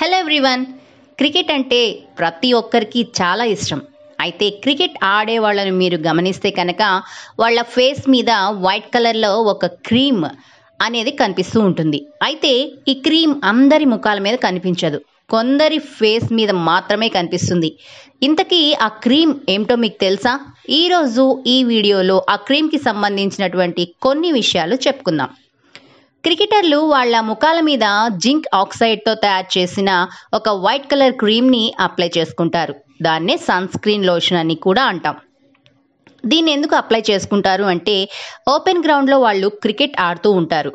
Hello everyone cricket అంటే ప్రతి ఒక్కరికి చాలా ఇష్టం. అయితే క్రికెట్ ఆడే వాళ్ళని మీరు గమనిస్తే కనుక వాళ్ళ ఫేస్ మీద వైట్ కలర్లో ఒక క్రీమ్ అనేది కనిపిస్తూ ఉంటుంది. అయితే ఈ క్రీమ్ అందరి ముఖాల మీద కనిపించదు. కొందరి ఫేస్ మీద మాత్రమే కనిపిస్తుంది. ఇంతకీ ఆ క్రీమ్ ఏమిటో మీకు తెలుసా? ఈరోజు ఈ వీడియోలో ఆ క్రీమ్కి సంబంధించినటువంటి కొన్ని విషయాలు చెప్పుకుందాం. క్రికెటర్లు వాళ్ళ ముఖాల మీద జింక్ ఆక్సైడ్తో తయారు చేసిన ఒక వైట్ కలర్ క్రీమ్ని అప్లై చేసుకుంటారు. దాన్నే సన్ స్క్రీన్ లోషన్ అని కూడా అంటాం. దీన్ని ఎందుకు అప్లై చేసుకుంటారు అంటే ఓపెన్ గ్రౌండ్లో వాళ్ళు క్రికెట్ ఆడుతూ ఉంటారు.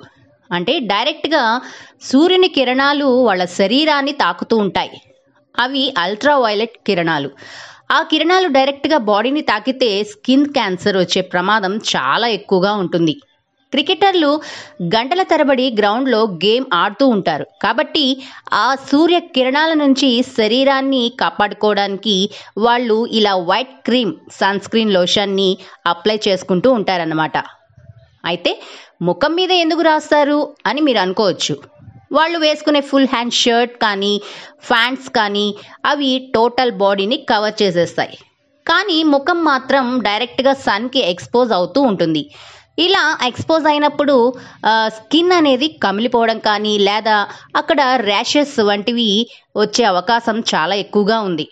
అంటే డైరెక్ట్గా సూర్యుని కిరణాలు వాళ్ళ శరీరాన్ని తాకుతూ ఉంటాయి. అవి అల్ట్రా వైలెట్ కిరణాలు. ఆ కిరణాలు డైరెక్ట్గా బాడీని తాకితే స్కిన్ క్యాన్సర్ వచ్చే ప్రమాదం చాలా ఎక్కువగా ఉంటుంది. క్రికెటర్లు గంటల తరబడి గ్రౌండ్లో గేమ్ ఆడుతూ ఉంటారు. కాబట్టి ఆ సూర్య కిరణాల నుంచి శరీరాన్ని కాపాడుకోవడానికి వాళ్ళు ఇలా వైట్ క్రీమ్ సన్ స్క్రీన్ లోషన్ని అప్లై చేసుకుంటూ ఉంటారన్నమాట. అయితే ముఖం మీద ఎందుకు రాస్తారు అని మీరు అనుకోవచ్చు. వాళ్ళు వేసుకునే ఫుల్ హ్యాండ్ షర్ట్ కానీ ఫ్యాంట్స్ కానీ అవి టోటల్ బాడీని కవర్ చేసేస్తాయి. కానీ ముఖం మాత్రం డైరెక్ట్గా సన్కి ఎక్స్పోజ్ అవుతూ ఉంటుంది. ఇలా ఎక్స్పోజ్ అయినప్పుడు స్కిన్ అనేది కమిలిపోవడం కానీ లేదా అక్కడ ర్యాషెస్ వంటివి వచ్చే అవకాశం చాలా ఎక్కువగా ఉంది.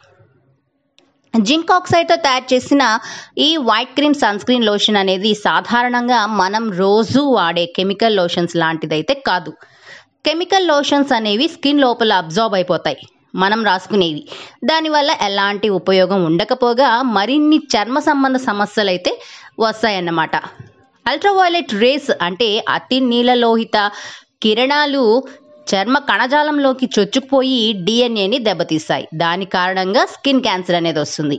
జింక్ ఆక్సైడ్తో తయారు చేసిన ఈ white cream sunscreen lotion అనేది సాధారణంగా మనం రోజు వాడే కెమికల్ లోషన్స్ లాంటిదైతే కాదు. కెమికల్ లోషన్స్ అనేవి స్కిన్ లోపల అబ్జార్బ్ అయిపోతాయి. మనం రాసుకునేవి. దానివల్ల ఎలాంటి ఉపయోగం ఉండకపోగా మరిన్ని చర్మ సంబంధ సమస్యలు అయితే వస్తాయన్నమాట. అల్ట్రావైలెట్ రేస్ అంటే అతి నీలలోహిత కిరణాలు చర్మ కణజాలంలోకి చొచ్చుకుపోయి డిఎన్ఏని దెబ్బతీస్తాయి. దాని కారణంగా స్కిన్ క్యాన్సర్ అనేది వస్తుంది.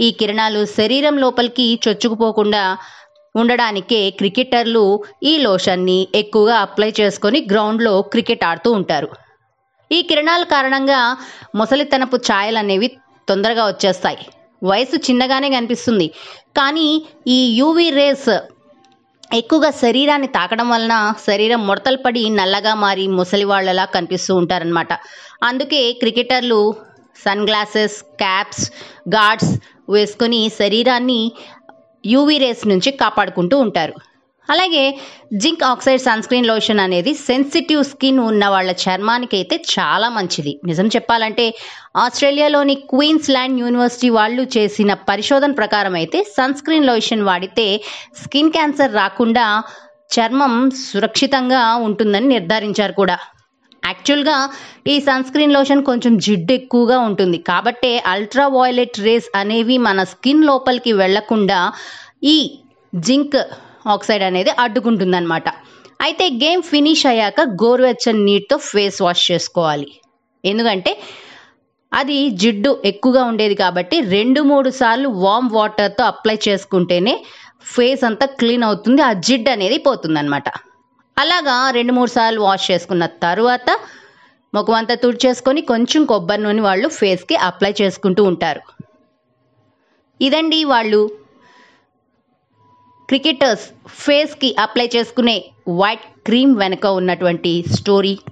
ఈ కిరణాలు శరీరం లోపలికి చొచ్చుకుపోకుండా ఉండడానికే క్రికెటర్లు ఈ లోషన్ని ఎక్కువగా అప్లై చేసుకొని గ్రౌండ్లో క్రికెట్ ఆడుతూ ఉంటారు. ఈ కిరణాల కారణంగా ముసలితనపు ఛాయలు అనేవి తొందరగా వచ్చేస్తాయి. వయసు చిన్నగానే కనిపిస్తుంది. కానీ ఈ యూవీ రేస్ ఎక్కువగా శరీరాన్ని తాకడం వలన శరీరం ముడతలు పడి నల్లగా మారి ముసలి వాళ్ళలా కనిపిస్తూ ఉంటారనమాట అందుకే క్రికెటర్లు సన్ గ్లాసెస్ క్యాప్స్ గార్డ్స్ వేసుకొని శరీరాన్ని యూవీ రేస్ నుంచి కాపాడుకుంటూ ఉంటారు. అలాగే zinc oxide sunscreen lotion అనేది సెన్సిటివ్ స్కిన్ ఉన్న వాళ్ళ చర్మానికి అయితే చాలా మంచిది. నిజం చెప్పాలంటే ఆస్ట్రేలియాలోని క్వీన్స్ ల్యాండ్ యూనివర్సిటీ వాళ్ళు చేసిన పరిశోధన ప్రకారం అయితే సన్ స్క్రీన్ లోషన్ వాడితే స్కిన్ క్యాన్సర్ రాకుండా చర్మం సురక్షితంగా ఉంటుందని నిర్ధారించారు కూడా. యాక్చువల్గా ఈ సన్ స్క్రీన్ లోషన్ కొంచెం జిడ్డు ఎక్కువగా ఉంటుంది. కాబట్టే అల్ట్రా వాయిలెట్ రేస్ అనేవి మన స్కిన్ లోపలికి వెళ్ళకుండా ఈ జింక్ ఆక్సైడ్ అనేది అడ్డుకుంటుందన్నమాట. అయితే గేమ్ ఫినిష్ అయ్యాక గోరువెచ్చని నీటితో ఫేస్ వాష్ చేసుకోవాలి. ఎందుకంటే అది జిడ్డు ఎక్కువగా ఉండేది కాబట్టి రెండు మూడు సార్లు వామ్ వాటర్తో అప్లై చేసుకుంటేనే ఫేస్ అంతా క్లీన్ అవుతుంది ఆ జిడ్డు అనేది పోతుందన్నమాట. అలాగా రెండు మూడు సార్లు వాష్ చేసుకున్న తర్వాత ముఖం అంతా తుడిచేసుకొని కొంచెం కొబ్బరి నూనె వాళ్ళు ఫేస్కి అప్లై చేసుకుంటూ ఉంటారు. ఇదండి వాళ్ళు క్రికెటర్స్ ఫేస్కి అప్లై చేసుకునే వైట్ క్రీమ్ వెనుక ఉన్నటువంటి స్టోరీ.